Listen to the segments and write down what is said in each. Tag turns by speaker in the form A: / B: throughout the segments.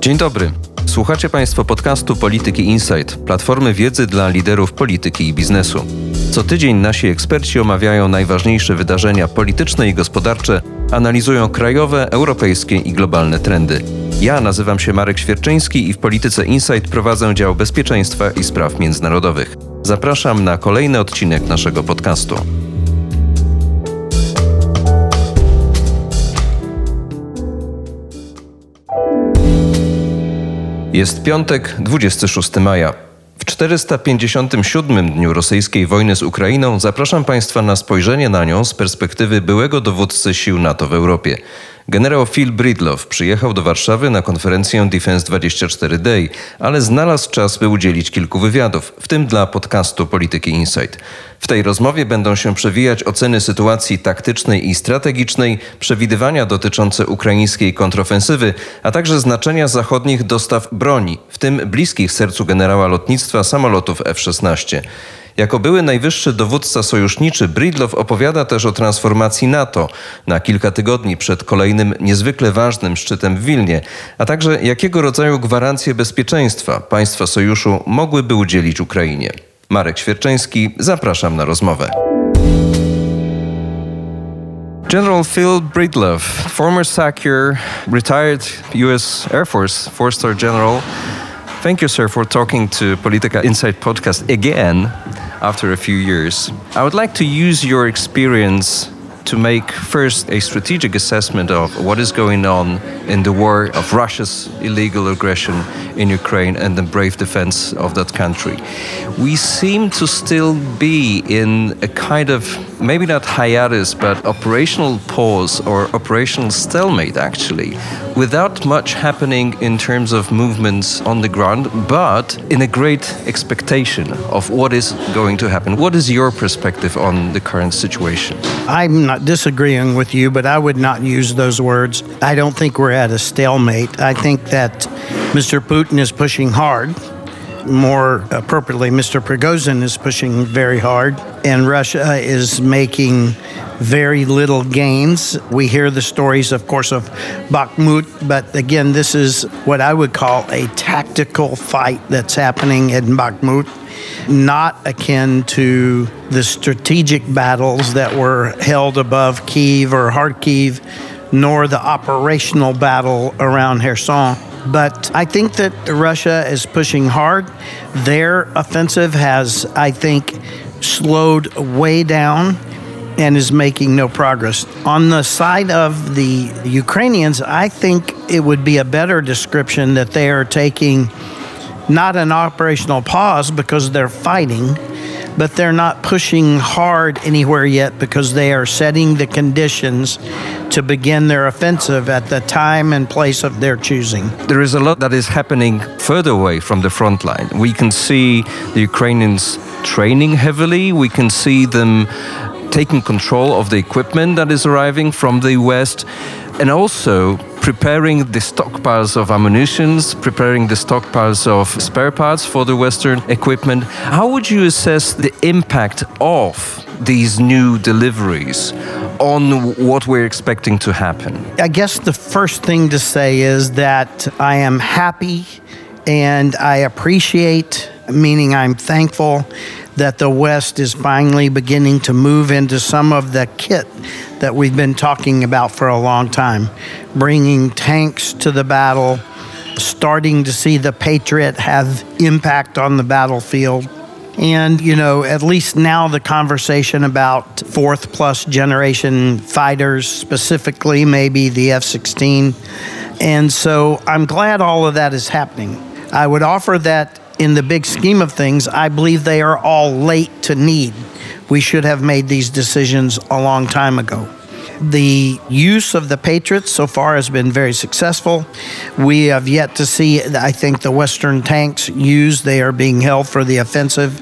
A: Dzień dobry. Słuchacie Państwo podcastu Polityki Insight, platformy wiedzy dla liderów polityki i biznesu. Co tydzień nasi eksperci omawiają najważniejsze wydarzenia polityczne i gospodarcze, analizują krajowe, europejskie i globalne trendy. Ja nazywam się Marek Świerczyński i w Polityce Insight prowadzę dział bezpieczeństwa i spraw międzynarodowych. Zapraszam na kolejny odcinek naszego podcastu. Jest piątek, 26 maja. W 457 dniu rosyjskiej wojny z Ukrainą zapraszam Państwa na spojrzenie na nią z perspektywy byłego dowódcy sił NATO w Europie. Generał Phil Bridlow przyjechał do Warszawy na konferencję Defense 24 Day, ale znalazł czas, by udzielić kilku wywiadów, w tym dla podcastu Polityki Insight. W tej rozmowie będą się przewijać oceny sytuacji taktycznej i strategicznej, przewidywania dotyczące ukraińskiej kontrofensywy, a także znaczenia zachodnich dostaw broni, w tym bliskich sercu generała lotnictwa samolotów F-16. Jako były najwyższy dowódca sojuszniczy, Bridlow opowiada też o transformacji NATO na kilka tygodni przed kolejnym niezwykle ważnym szczytem w Wilnie, a także jakiego rodzaju gwarancje bezpieczeństwa państwa sojuszu mogłyby udzielić Ukrainie. Marek Świerczeński, zapraszam na rozmowę. General Phil Bridlow, former SACEUR, retired U.S. Air Force four-star general. Thank you, sir, for talking to Polityka Insight podcast again after a few years. I would like to use your experience to make first a strategic assessment of what is going on in the war of Russia's illegal aggression in Ukraine and the brave defense of that country. We seem to still be in a kind of maybe not hiatus, but operational pause or operational stalemate actually, without much happening in terms of movements on the ground, but in a great expectation of what is going to happen. What is your perspective on the current situation?
B: I'm not disagreeing with you, but I would not use those words. I don't think we're at a stalemate. I think that Mr. Putin is pushing hard. More appropriately, Mr. Prigozhin is pushing very hard, and Russia is making very little gains. We hear the stories, of course, of Bakhmut, but again, this is what I would call a tactical fight that's happening in Bakhmut not akin to the strategic battles that were held above Kiev or Kharkiv, nor the operational battle around Kherson. But I think that Russia is pushing hard. Their offensive has, I think, slowed way down and is making no progress. On the side of the Ukrainians, I think it would be a better description that they are taking not an operational pause because they're fighting, but they're not pushing hard anywhere yet because they are setting the conditions to begin their offensive at the time and place of their choosing.
A: There is a lot that is happening further away from the front line. We can see the Ukrainians training heavily, we can see them taking control of the equipment that is arriving from the West and also preparing the stockpiles of ammunitions, preparing the stockpiles of spare parts for the Western equipment. How would you assess the impact of these new deliveries on what we're expecting to happen?
B: I guess the first thing to say is that I am happy and I appreciate, meaning I'm thankful that the West is finally beginning to move into some of the kit that we've been talking about for a long time, bringing tanks to the battle, starting to see the Patriot have impact on the battlefield. And, you know, at least now the conversation about fourth plus generation fighters, specifically maybe the F 16. And so I'm glad all of that is happening. I would offer that in the big scheme of things, I believe they are all late to need. We should have made these decisions a long time ago. The use of the Patriots so far has been very successful. We have yet to see, I think, the Western tanks used. They are being held for the offensive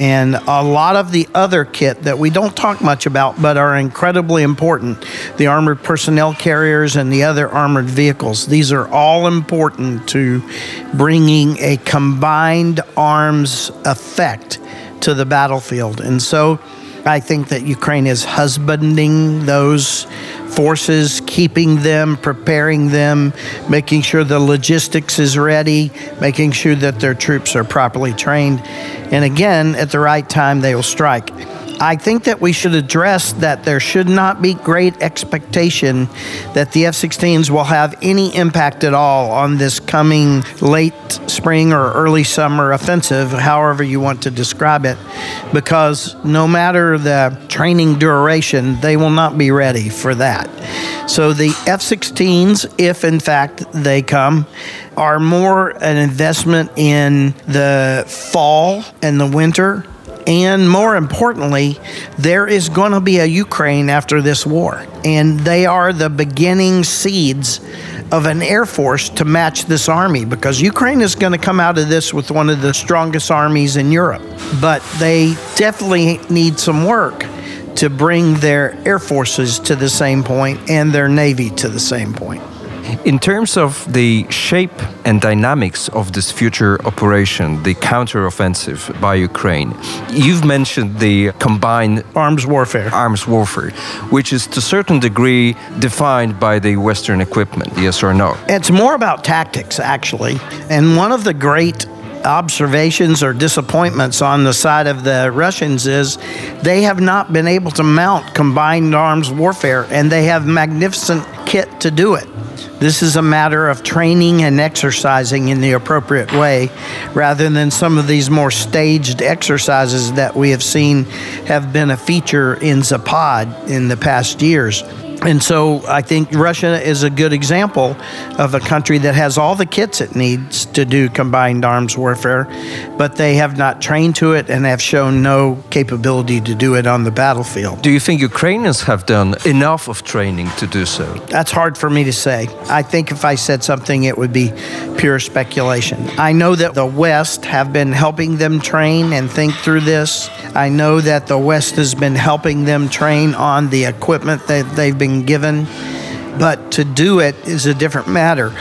B: and a lot of the other kit that we don't talk much about but are incredibly important the armored personnel carriers and the other armored vehicles. These are all important to bringing a combined arms effect to the battlefield. And so I think that Ukraine is husbanding those forces, keeping them, preparing them, making sure the logistics is ready, making sure that their troops are properly trained. And again, at the right time, they will strike. I think that we should address that there should not be great expectation that the F 16s will have any impact at all on this coming late spring or early summer offensive, however you want to describe it, because no matter the training duration, they will not be ready for that. So the F 16s, if in fact they come, are more an investment in the fall and the winter and more importantly, there is going to be a Ukraine after this war. And they are the beginning seeds of an air force to match this army because Ukraine is going to come out of this with one of the strongest armies in Europe. But they definitely need some work to bring their air forces to the same point and their navy to the same point.
A: In terms of the shape and dynamics of this future operation, the counteroffensive by Ukraine, you've mentioned the combined
B: arms warfare.
A: Arms warfare, which is to a certain degree defined by the Western equipment, yes or no?
B: It's more about tactics, actually. And one of the great observations or disappointments on the side of the Russians is they have not been able to mount combined arms warfare, and they have magnificent kit to do it. This is a matter of training and exercising in the appropriate way rather than some of these more staged exercises that we have seen have been a feature in Zapad in the past years. And so I think Russia is a good example of a country that has all the kits it needs to do combined arms warfare, but they have not trained to it and have shown no capability to do it on the battlefield.
A: Do you think Ukrainians have done enough of training to do so?
B: That's hard for me to say. I think if I said something, it would be pure speculation. I know that the West have been helping them train and think through this. I know that the West has been helping them train on the equipment that they've been given, but to do it is a different matter.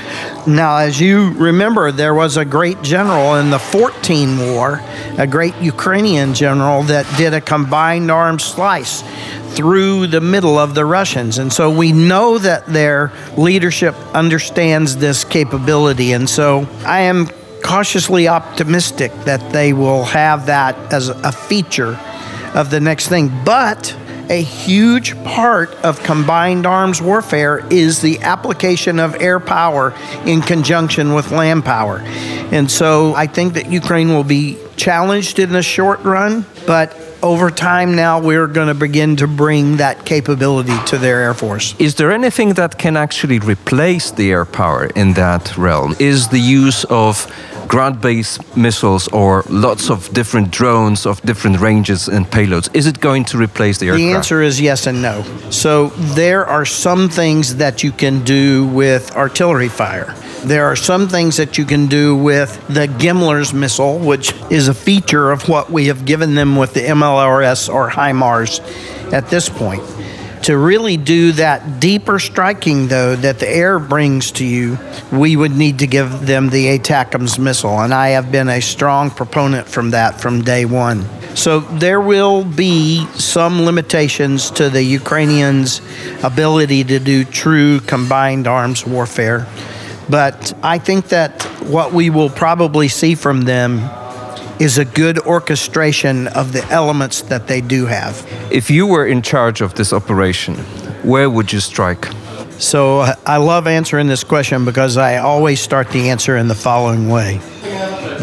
B: Now, as you remember, there was a great general in the 14 war, a great Ukrainian general that did a combined arms slice through the middle of the Russians. And so we know that their leadership understands this capability. And so I am cautiously optimistic that they will have that as a feature of the next thing. But a huge part of combined arms warfare is the application of air power in conjunction with land power. And so I think that Ukraine will be challenged in the short run, but over time now we're going to begin to bring that capability to their air force.
A: Is there anything that can actually replace the air power in that realm? Is the use of ground based missiles or lots of different drones of different ranges and payloads, is it going to replace the aircraft?
B: The answer is yes and no. So there are some things that you can do with artillery fire. There are some things that you can do with the GMLRS missile, which is a feature of what we have given them with the MLRS or HIMARS at this point to really do that deeper striking, though, that the air brings to you, we would need to give them the ATACMS missile. And I have been a strong proponent from that from day one. So there will be some limitations to the Ukrainians' ability to do true combined arms warfare. But I think that what we will probably see from them is a good orchestration of the elements that they do have.
A: If you were in charge of this operation, where would you strike?
B: So I love answering this question because I always start the answer in the following way.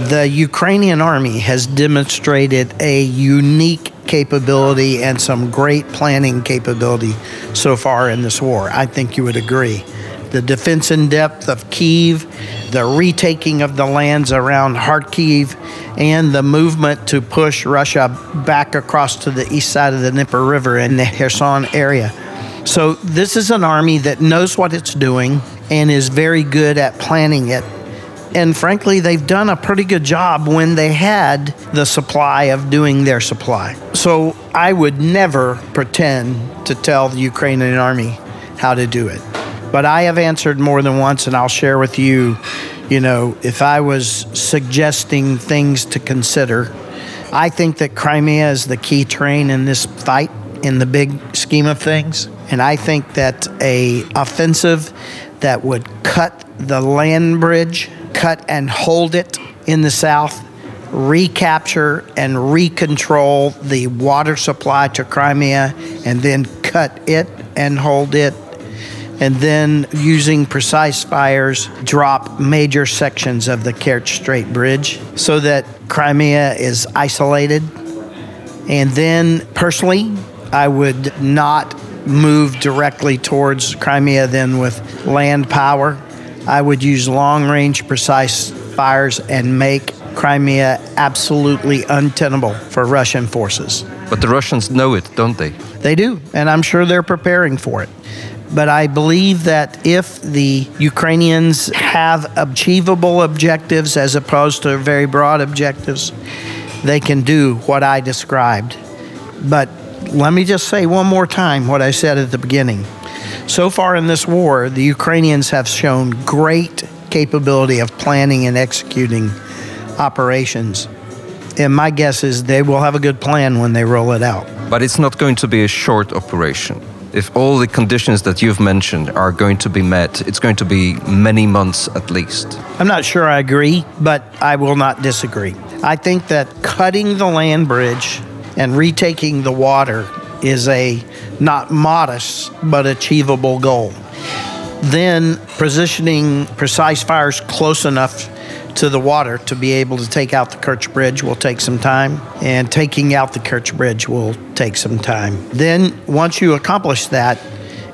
B: The Ukrainian army has demonstrated a unique capability and some great planning capability so far in this war. I think you would agree the defense in depth of Kiev, the retaking of the lands around Kharkiv, and the movement to push Russia back across to the east side of the Dnieper River in the Kherson area. So, this is an army that knows what it's doing and is very good at planning it. And frankly, they've done a pretty good job when they had the supply of doing their supply. So, I would never pretend to tell the Ukrainian army how to do it. But I have answered more than once, and I'll share with you, you know, if I was suggesting things to consider, I think that Crimea is the key terrain in this fight in the big scheme of things. And I think that a offensive that would cut the land bridge, cut and hold it in the south, recapture and recontrol the water supply to Crimea, and then cut it and hold it, and then using precise fires, drop major sections of the Kerch Strait Bridge so that Crimea is isolated. And then, personally, I would not move directly towards Crimea then with land power. I would use long range precise fires and make Crimea absolutely untenable for Russian forces.
A: But the Russians know it, don't they?
B: They do, and I'm sure they're preparing for it. But I believe that if the Ukrainians have achievable objectives as opposed to very broad objectives, they can do what I described. But let me just say one more time what I said at the beginning. So far in this war, the Ukrainians have shown great capability of planning and executing operations. And my guess is they will have a good plan when they roll it out.
A: But it's not going to be a short operation. If all the conditions that you've mentioned are going to be met, it's going to be many months at least.
B: I'm not sure I agree, but I will not disagree. I think that cutting the land bridge and retaking the water is a not modest but achievable goal. Then positioning precise fires close enough to the water to be able to take out the Kerch Bridge will take some time, and taking out the Kerch Bridge will take some time. Then, once you accomplish that,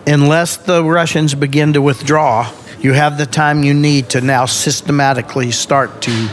B: unless the Russians begin to withdraw, you have the time you need to now systematically start to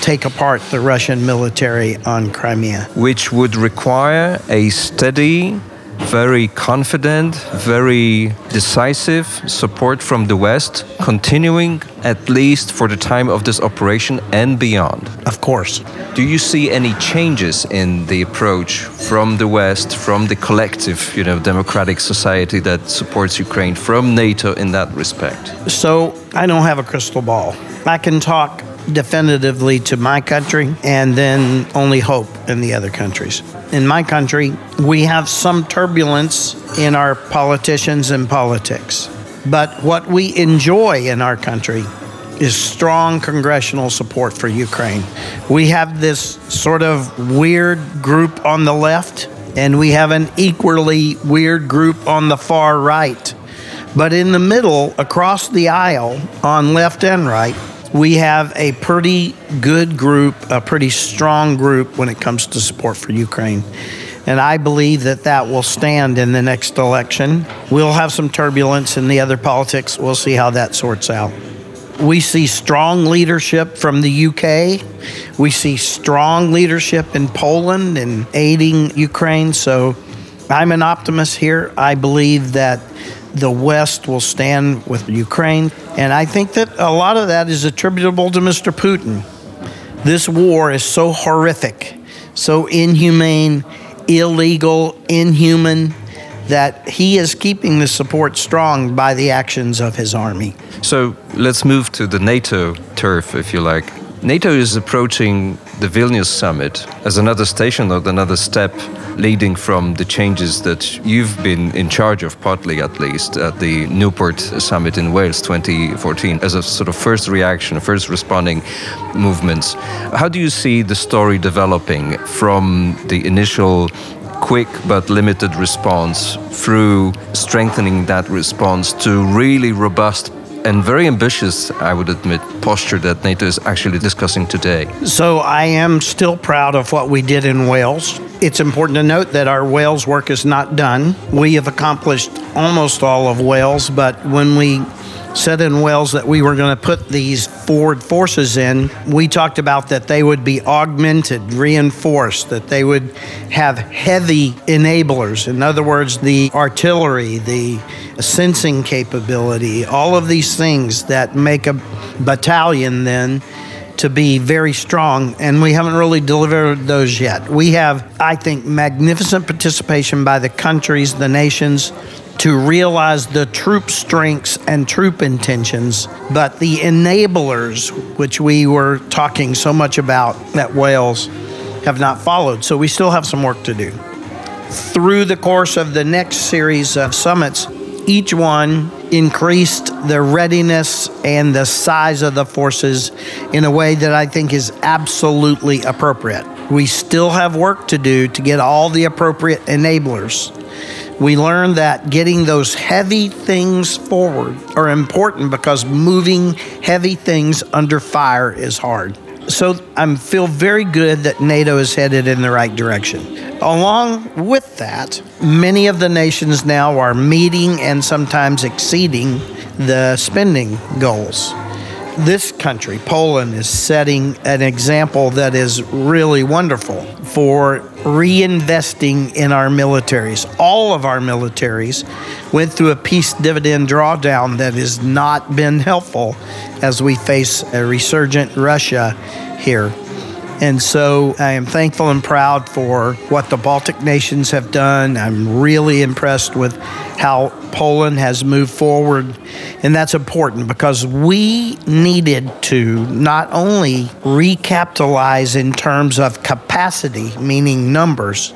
B: take apart the Russian military on Crimea.
A: Which would require a steady very confident, very decisive support from the West, continuing at least for the time of this operation and beyond.
B: Of course.
A: Do you see any changes in the approach from the West, from the collective, you know, democratic society that supports Ukraine, from NATO in that respect?
B: So I don't have a crystal ball. I can talk definitively to my country and then only hope in the other countries. In my country, we have some turbulence in our politicians and politics. But what we enjoy in our country is strong congressional support for Ukraine. We have this sort of weird group on the left, and we have an equally weird group on the far right. But in the middle, across the aisle, on left and right, we have a pretty good group, a pretty strong group when it comes to support for Ukraine. And I believe that that will stand in the next election. We'll have some turbulence in the other politics. We'll see how that sorts out. We see strong leadership from the UK. We see strong leadership in Poland in aiding Ukraine. So I'm an optimist here. I believe that the West will stand with Ukraine. And I think that a lot of that is attributable to Mr. Putin. This war is so horrific, so inhumane, illegal, inhuman, that he is keeping the support strong by the actions of his army.
A: So let's move to the NATO turf, if you like. NATO is approaching the Vilnius summit as another station or another step leading from the changes that you've been in charge of, partly at least, at the Newport summit in Wales 2014, as a sort of first reaction, first responding movements. How do you see the story developing from the initial quick but limited response through strengthening that response to really robust and very ambitious, I would admit, posture that NATO is actually discussing today.
B: So I am still proud of what we did in Wales. It's important to note that our Wales work is not done. We have accomplished almost all of Wales, but when we said in Wales that we were going to put these forward forces in, we talked about that they would be augmented, reinforced, that they would have heavy enablers. In other words, the artillery, the sensing capability, all of these things that make a battalion then to be very strong, and we haven't really delivered those yet. We have, I think, magnificent participation by the countries, the nations, to realize the troop strengths and troop intentions, but the enablers, which we were talking so much about at Wales, have not followed. So we still have some work to do. through the course of the next series of summits, each one increased the readiness and the size of the forces in a way that I think is absolutely appropriate. We still have work to do to get all the appropriate enablers. We learned that getting those heavy things forward are important because moving heavy things under fire is hard. So I feel very good that NATO is headed in the right direction. Along with that, many of the nations now are meeting and sometimes exceeding the spending goals. This country, Poland, is setting an example that is really wonderful for reinvesting in our militaries. All of our militaries went through a peace dividend drawdown that has not been helpful as we face a resurgent Russia here. And so I am thankful and proud for what the Baltic nations have done. I'm really impressed with how Poland has moved forward. And that's important because we needed to not only recapitalize in terms of capacity, meaning numbers,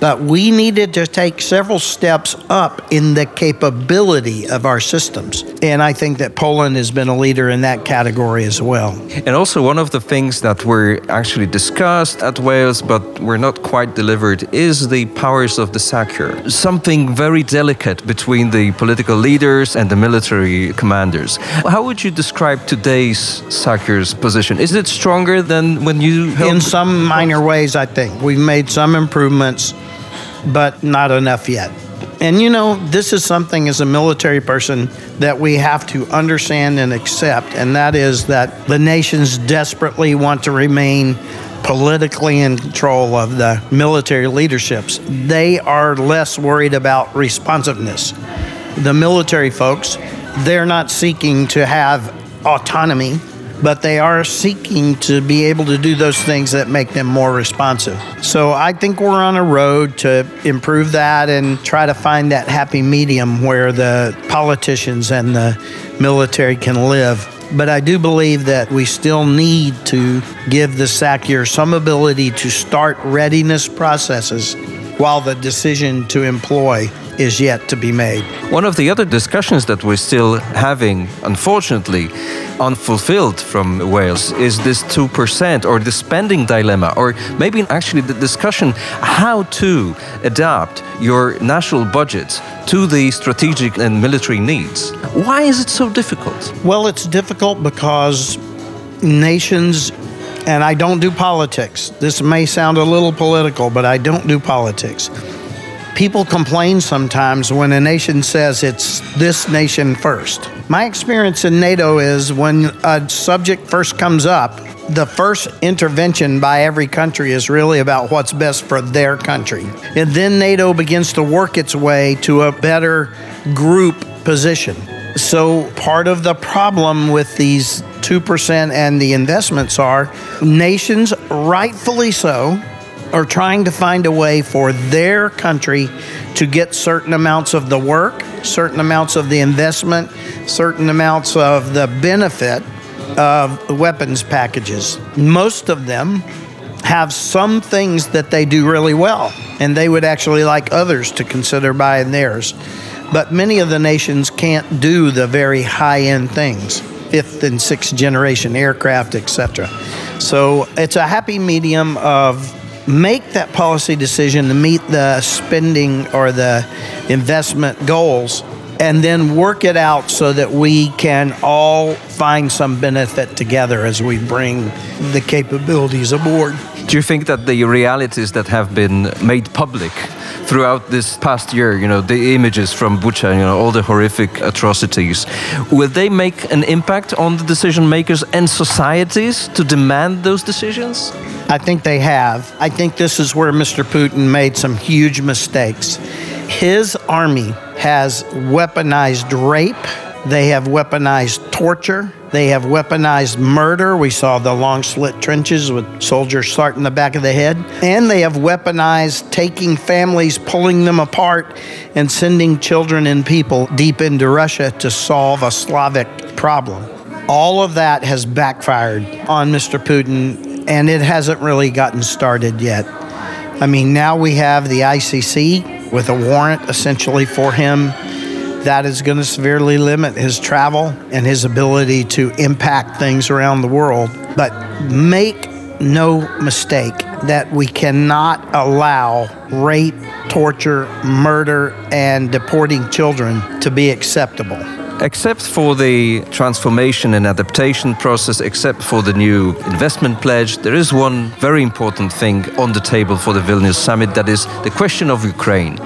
B: but we needed to take several steps up in the capability of our systems. And I think that Poland has been a leader in that category as well.
A: And also, one of the things that were actually discussed at Wales but were not quite delivered is the powers of the SACEUR, something very delicate between the political leaders and the military commanders. How would you describe today's SACEUR's position? Is it stronger than when you held?
B: In some minor ways, I think. We've made some improvements but not enough yet. And you know, this is something as a military person that we have to understand and accept, and that is that the nations desperately want to remain politically in control of the military leaderships. They are less worried about responsiveness. The military folks, they're not seeking to have autonomy but they are seeking to be able to do those things that make them more responsive. So I think we're on a road to improve that and try to find that happy medium where the politicians and the military can live. But I do believe that we still need to give the SACEUR some ability to start readiness processes while the decision to employ is yet to be made.
A: One of the other discussions that we're still having, unfortunately, unfulfilled from Wales is this 2% or the spending dilemma, or maybe actually the discussion how to adapt your national budgets to the strategic and military needs. Why is it so difficult?
B: Well, it's difficult because nations and I don't do politics. This may sound a little political, but I don't do politics people complain sometimes when a nation says it's this nation first. My experience in NATO is when a subject first comes up, the first intervention by every country is really about what's best for their country. And then NATO begins to work its way to a better group position. So, part of the problem with these 2% and the investments are nations, rightfully so, are trying to find a way for their country to get certain amounts of the work, certain amounts of the investment, certain amounts of the benefit of weapons packages. Most of them have some things that they do really well, and they would actually like others to consider buying theirs. But many of the nations can't do the very high end things, fifth and sixth generation aircraft, etc. So it's a happy medium of make that policy decision to meet the spending or the investment goals and then work it out so that we can all find some benefit together as we bring the capabilities aboard.
A: Do you think that the realities that have been made public throughout this past year, you know, the images from Bucha, you know, all the horrific atrocities, will they make an impact on the decision makers and societies to demand those decisions?
B: I think they have. I think this is where Mr. Putin made some huge mistakes. His army has weaponized rape, they have weaponized torture, they have weaponized murder. We saw the long slit trenches with soldiers shot in the back of the head. And they have weaponized taking families, pulling them apart, and sending children and people deep into Russia to solve a Slavic problem. All of that has backfired on Mr. Putin and it hasn't really gotten started yet. I mean, now we have the ICC with a warrant essentially for him that is going to severely limit his travel and his ability to impact things around the world. But make no mistake that we cannot allow rape, torture, murder, and deporting children to be acceptable.
A: Except for the transformation and adaptation process, except for the new investment pledge, there is one very important thing on the table for the Vilnius summit that is the question of Ukraine.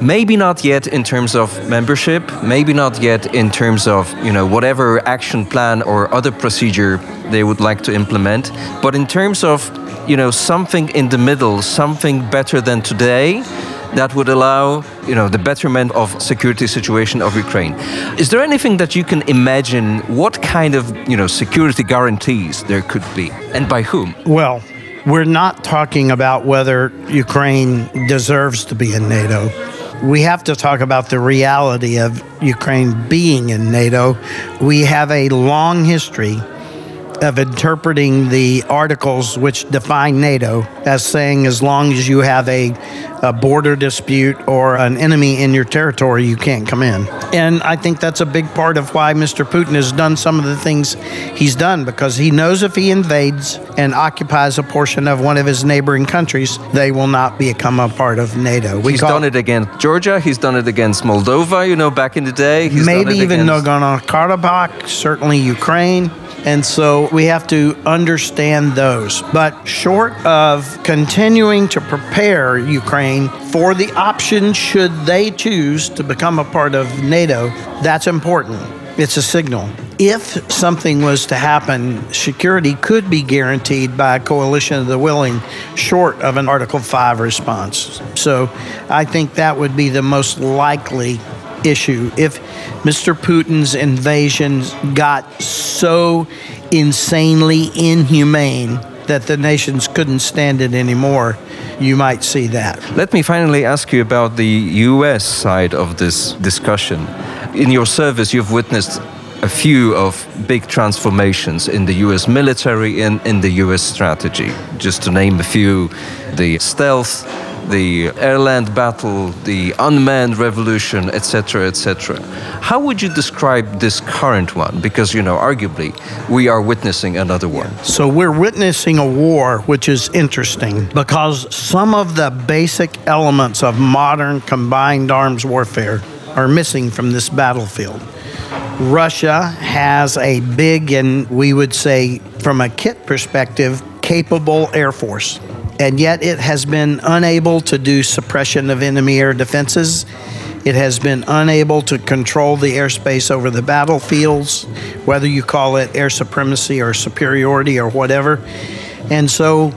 A: Maybe not yet in terms of membership, maybe not yet in terms of, you know, whatever action plan or other procedure they would like to implement, but in terms of, you know, something in the middle, something better than today that would allow you know the betterment of security situation of Ukraine. Is there anything that you can imagine what kind of you know security guarantees there could be and by whom?
B: Well, we're not talking about whether Ukraine deserves to be in NATO. We have to talk about the reality of Ukraine being in NATO. We have a long history of interpreting the articles which define NATO as saying as long as you have a, a, border dispute or an enemy in your territory, you can't come in. And I think that's a big part of why Mr. Putin has done some of the things he's done because he knows if he invades and occupies a portion of one of his neighboring countries, they will not become a part of NATO.
A: We he's done it against Georgia, he's done it against Moldova, you know, back in the day.
B: He's maybe even against... Nagorno-Karabakh, certainly Ukraine. And so we have to understand those. But short of continuing to prepare Ukraine for the option, should they choose to become a part of NATO, that's important. It's a signal. If something was to happen, security could be guaranteed by a coalition of the willing, short of an Article 5 response. So I think that would be the most likely issue. If Mr. Putin's invasion got so insanely inhumane that the nations couldn't stand it anymore, you might see that.
A: Let me finally ask you about the US side of this discussion. In your service, you've witnessed a few of big transformations in the US military and in the US strategy. Just to name a few, the stealth the airland battle, the unmanned revolution, etc., etc. How would you describe this current one? Because, you know, arguably, we are witnessing another one.
B: So we're witnessing a war which is interesting because some of the basic elements of modern combined arms warfare are missing from this battlefield. Russia has a big and we would say, from a kit perspective, capable Air Force and yet it has been unable to do suppression of enemy air defenses. It has been unable to control the airspace over the battlefields, whether you call it air supremacy or superiority or whatever. And so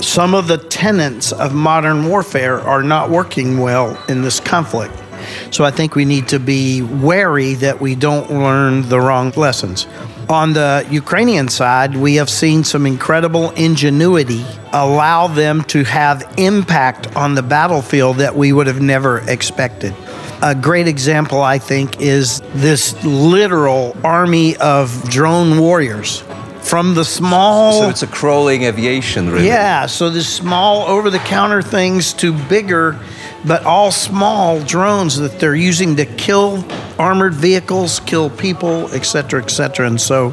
B: some of the tenets of modern warfare are not working well in this conflict. So I think we need to be wary that we don't learn the wrong lessons. On the Ukrainian side, we have seen some incredible ingenuity allow them to have impact on the battlefield that we would have never expected. A great example, I think, is this literal army of drone warriors from the small.
A: So it's a crawling aviation, really.
B: Yeah, so the small over the counter things to bigger but all small drones that they're using to kill armored vehicles, kill people, etc., etc. And so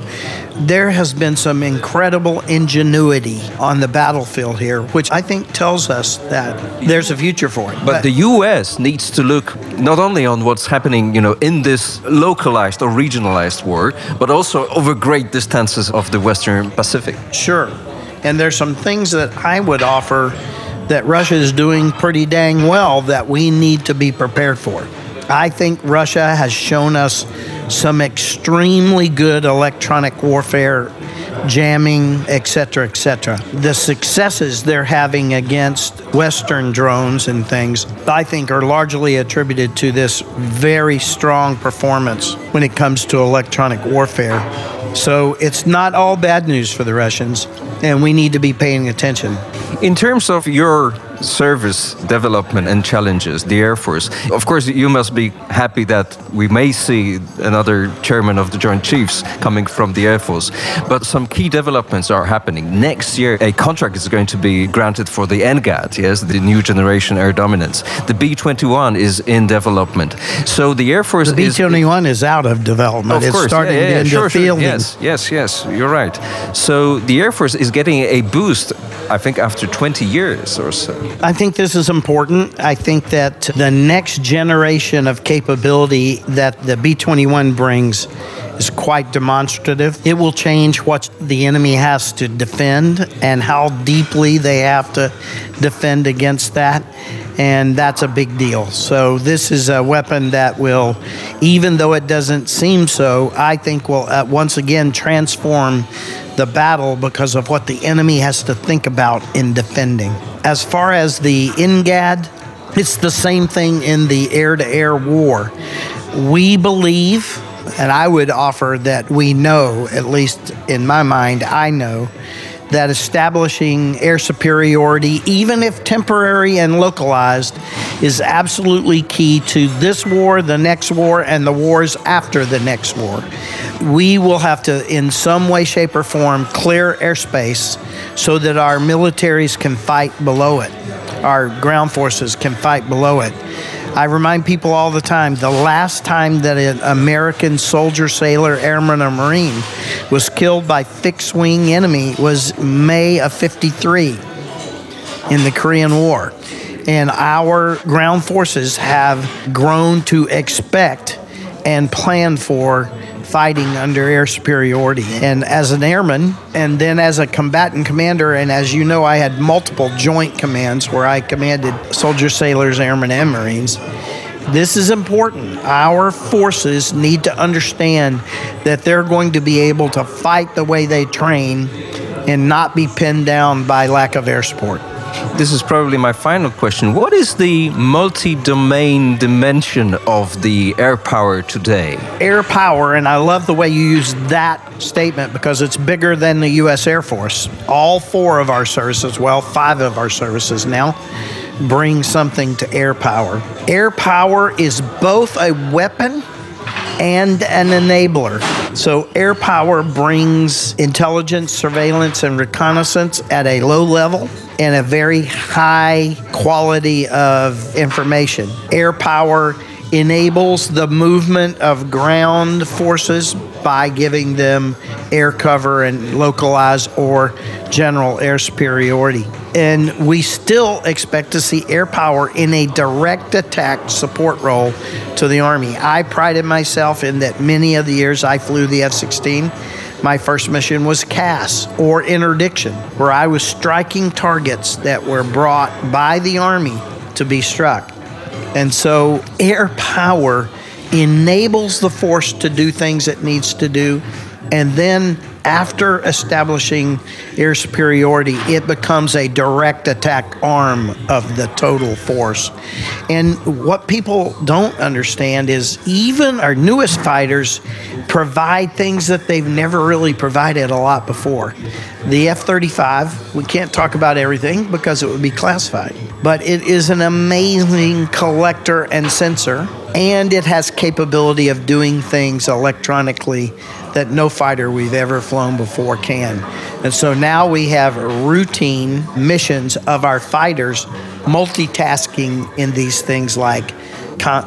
B: there has been some incredible ingenuity on the battlefield here, which I think tells us that there's a future for it.
A: But, but the U.S. needs to look not only on what's happening, you know, in this localized or regionalized war, but also over great distances of the Western Pacific.
B: Sure. And there's some things that I would offer that Russia is doing pretty dang well that we need to be prepared for. I think Russia has shown us some extremely good electronic warfare, jamming, etc., etc. The successes they're having against Western drones and things, I think, are largely attributed to this very strong performance when it comes to electronic warfare. So it's not all bad news for the Russians, and we need to be paying attention.
A: In terms of your service development and challenges, the Air Force. Of course, you must be happy that we may see another chairman of the Joint Chiefs coming from the Air Force. But some key developments are happening. Next year, a contract is going to be granted for the NGAD, yes, the new generation air dominance. The B 21 is in development. So the Air Force
B: the B 21 is, is, out of development.
A: Of
B: it's
A: course,
B: starting
A: yeah, yeah,
B: into
A: sure,
B: fielding.
A: Sure. Yes, yes, yes, you're right. So the Air Force is getting a boost, I think, after 20 years or so.
B: I think this is important. I think that the next generation of capability that the B 21 brings is quite demonstrative. It will change what the enemy has to defend and how deeply they have to defend against that. And that's a big deal. So, this is a weapon that will, even though it doesn't seem so, I think will uh, once again transform the battle because of what the enemy has to think about in defending. As far as the NGAD, it's the same thing in the air to air war. We believe and I would offer that we know, at least in my mind, I know, that establishing air superiority, even if temporary and localized, is absolutely key to this war, the next war, and the wars after the next war. We will have to, in some way, shape, or form, clear airspace so that our militaries can fight below it, our ground forces can fight below it. I remind people all the time the last time that an American soldier, sailor, airman, or Marine was killed by fixed wing enemy was May of 53 in the Korean War. And our ground forces have grown to expect and plan for fighting under air superiority. And as an airman, and then as a combatant commander, and as you know, I had multiple joint commands where I commanded soldiers, sailors, airmen, and Marines. This is important. Our forces need to understand that they're going to be able to fight the way they train and not be pinned down by lack of air support
A: this is probably my final question. What is the multi domain dimension of the air power today?
B: Air power, and I love the way you use that statement because it's bigger than the U.S. Air Force. All four of our services, well, five of our services now, bring something to air power. Air power is both a weapon and an enabler. So, air power brings intelligence, surveillance, and reconnaissance at a low level and a very high quality of information. Air power enables the movement of ground forces by giving them air cover and localized or general air superiority. And we still expect to see air power in a direct attack support role to the Army. I prided myself in that many of the years I flew the F 16 my first mission was CAS or interdiction, where I was striking targets that were brought by the Army to be struck. And so air power enables the force to do things it needs to do. And then after establishing air superiority, it becomes a direct attack arm of the total force. And what people don't understand is even our newest fighters provide things that they've never really provided a lot before. The F 35, we can't talk about everything because it would be classified, but it is an amazing collector and sensor, and it has capability of doing things electronically that no fighter we've ever flown before can. And so now we have routine missions of our fighters multitasking in these things like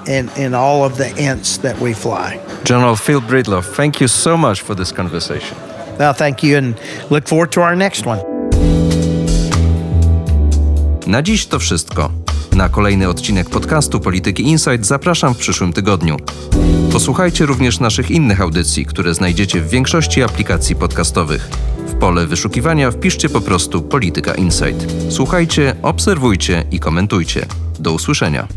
B: in, in all of the ints that we fly.
A: General Phil Breedlove, thank you so much for this conversation.
B: Well, thank you and look forward to our next one.
A: Na dziś to wszystko. Na kolejny odcinek podcastu Polityki Insight zapraszam w przyszłym tygodniu. Posłuchajcie również naszych innych audycji, które znajdziecie w większości aplikacji podcastowych. W pole wyszukiwania wpiszcie po prostu Polityka Insight. Słuchajcie, obserwujcie i komentujcie. Do usłyszenia.